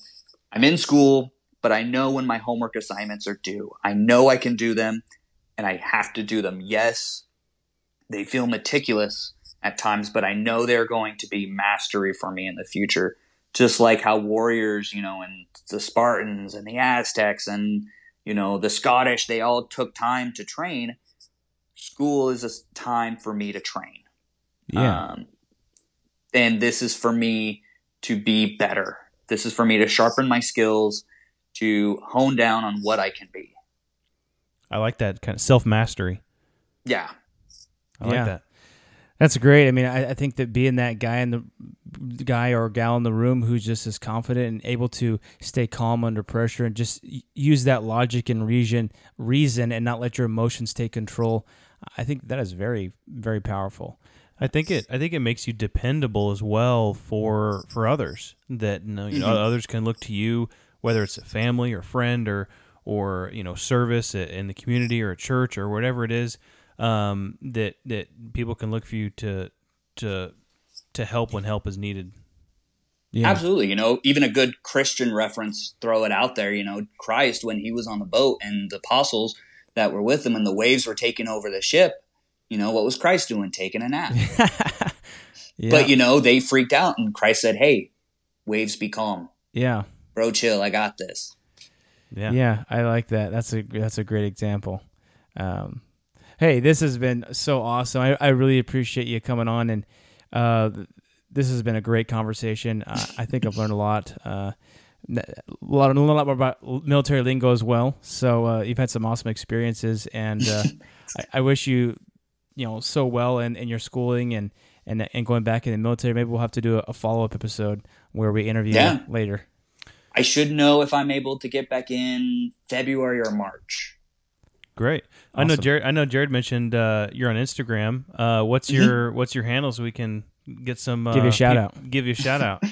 Speaker 7: I'm in school, but I know when my homework assignments are due. I know I can do them, and I have to do them. Yes, they feel meticulous at times, but I know they're going to be mastery for me in the future. Just like how warriors, you know, and the Spartans and the Aztecs and, you know, the Scottish, they all took time to train. School is a time for me to train. Um, and this is for me to be better. This is for me to sharpen my skills, to hone down on what I can be.
Speaker 1: I like that kind of self mastery.
Speaker 7: Yeah.
Speaker 1: I like
Speaker 2: Yeah.
Speaker 1: that.
Speaker 2: That's great. I mean, I, I think that being that guy in the guy or gal in the room who's just as confident and able to stay calm under pressure and just use that logic and reason, reason, and not let your emotions take control. I think that is very, very powerful.
Speaker 1: I think it. I think it makes you dependable as well for for others. That you know, you know, others can look to you, whether it's a family or friend or or you know service in the community or a church or whatever it is. Um, that that people can look for you to to to help when help is needed.
Speaker 2: Yeah.
Speaker 7: Absolutely. You know, even a good Christian reference, throw it out there. You know, Christ, when he was on the boat and the apostles that were with him and the waves were taking over the ship, you know, what was Christ doing? Taking a nap.
Speaker 2: Yeah.
Speaker 7: But, you know, they freaked out and Christ said, hey, waves be calm.
Speaker 2: yeah.
Speaker 7: Bro, chill. I got this.
Speaker 1: Yeah.
Speaker 2: Yeah, I like that. That's a that's a great example. Um, hey, this has been so awesome. I, I really appreciate you coming on, and uh, this has been a great conversation. Uh, I think I've learned a lot. Uh, a lot, a lot more about military lingo as well. So uh, you've had some awesome experiences, and uh, I, I wish you, you know, so well in, in your schooling and, and and going back in the military. Maybe we'll have to do a, a follow up episode where we interview
Speaker 7: Yeah.
Speaker 2: you later.
Speaker 7: I should know if I'm able to get back in February or March.
Speaker 1: Great. I know Jared. I know Jared mentioned uh, you're on Instagram. Uh, what's your What's your handle so we can get some uh,
Speaker 2: Give you a shout
Speaker 1: peop-
Speaker 2: out.
Speaker 1: Give you a shout out.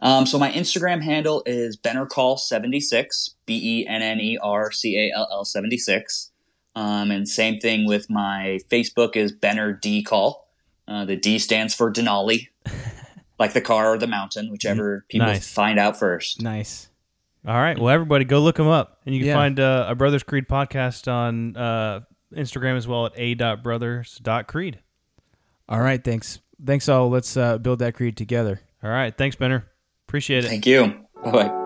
Speaker 7: Um, so my Instagram handle is BennerCall76, B E N N E R C A L L 76. Um, and same thing with my Facebook is Benner D Call. Uh, the D stands for Denali, like the car or the mountain, whichever people
Speaker 1: Nice.
Speaker 7: find out first.
Speaker 2: Nice.
Speaker 1: All right. Well, everybody, go look them up, and you can
Speaker 2: Yeah.
Speaker 1: find uh, a Brothers Creed podcast on uh, Instagram as well at a.brothers.creed.
Speaker 2: All right. Thanks. Thanks all. Let's uh, build that creed together.
Speaker 1: All right. Thanks, Benner. Appreciate it.
Speaker 7: Thank you. Bye bye.